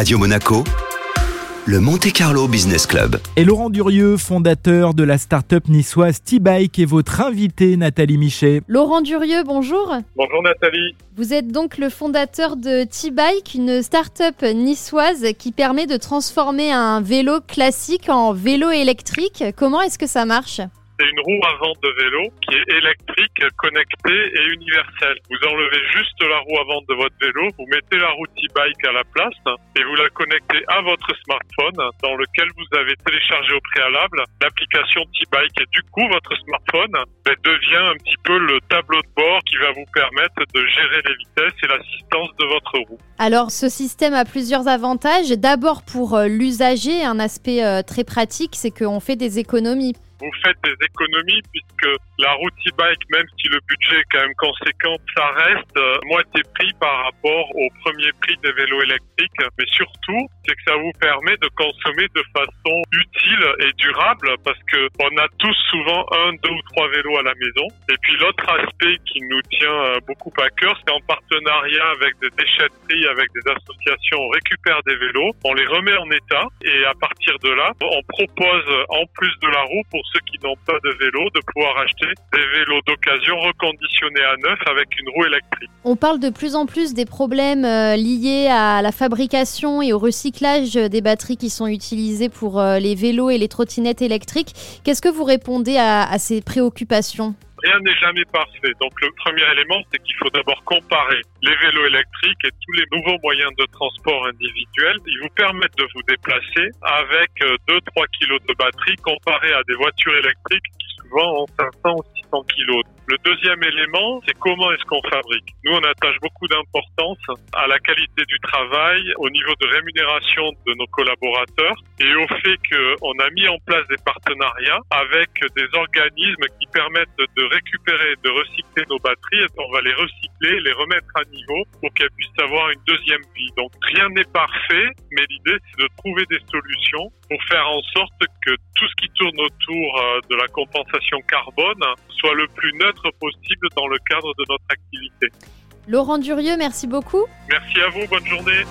Radio Monaco, le Monte Carlo Business Club. Et Laurent Durieux, fondateur de la start-up niçoise T-Bike, est votre invité, Nathalie Michet. Laurent Durieux, bonjour. Bonjour Nathalie. Vous êtes donc le fondateur de T-Bike, une start-up niçoise qui permet de transformer un vélo classique en vélo électrique. Comment est-ce que ça marche? C'est une roue avant de vélo qui est électrique, connectée et universelle. Vous enlevez juste la roue avant de votre vélo, vous mettez la roue T-Bike à la place et vous la connectez à votre smartphone dans lequel vous avez téléchargé au préalable l'application T-Bike et du coup votre smartphone ben, devient un petit peu le tableau de bord qui va vous permettre de gérer les vitesses et l'assistance de votre roue. Alors ce système a plusieurs avantages. D'abord pour euh, l'usager, un aspect euh, très pratique, c'est qu'on fait des économies vous faites des économies puisque la route e-bike, même si le budget est quand même conséquent, ça reste euh, moitié prix par rapport au premier prix des vélos électriques. Mais surtout, c'est que ça vous permet de consommer de façon utile et durable parce que on a tous souvent un, deux ou trois vélos à la maison. Et puis l'autre aspect qui nous tient euh, beaucoup à cœur, c'est en partenariat avec des déchetteries, avec des associations, on récupère des vélos, on les remet en état et à partir de là, on propose en plus de la roue pour ceux qui n'ont pas de vélo de pouvoir acheter des vélos d'occasion reconditionnés à neuf avec une roue électrique. On parle de plus en plus des problèmes euh, liés à la fabrication et au recyclage des batteries qui sont utilisées pour euh, les vélos et les trottinettes électriques. Qu'est-ce que vous répondez à ces préoccupations? Rien n'est jamais parfait. Donc le premier élément, c'est qu'il faut d'abord comparer les vélos électriques et tous les nouveaux moyens de transport individuels. Ils vous permettent de vous déplacer avec 2-3 euh, kilos de batterie comparé à des voitures électriques qui souvent ont 500 ou 600 kilos. Le deuxième élément, c'est comment est-ce qu'on fabrique. Nous, on attache beaucoup d'importance à la qualité du travail, au niveau de rémunération de nos collaborateurs et au fait qu'on a mis en place des partenariats avec des organismes qui permettent de récupérer, de recycler nos batteries. On va les recycler, les remettre à niveau pour qu'elles puissent avoir une deuxième vie. Donc rien n'est parfait, mais l'idée c'est de trouver des solutions pour faire en sorte que tout ce qui tourne autour euh, de la compensation carbone soit le plus neutre possible dans le cadre de notre activité. Laurent Durieux, merci beaucoup. Merci à vous, bonne journée.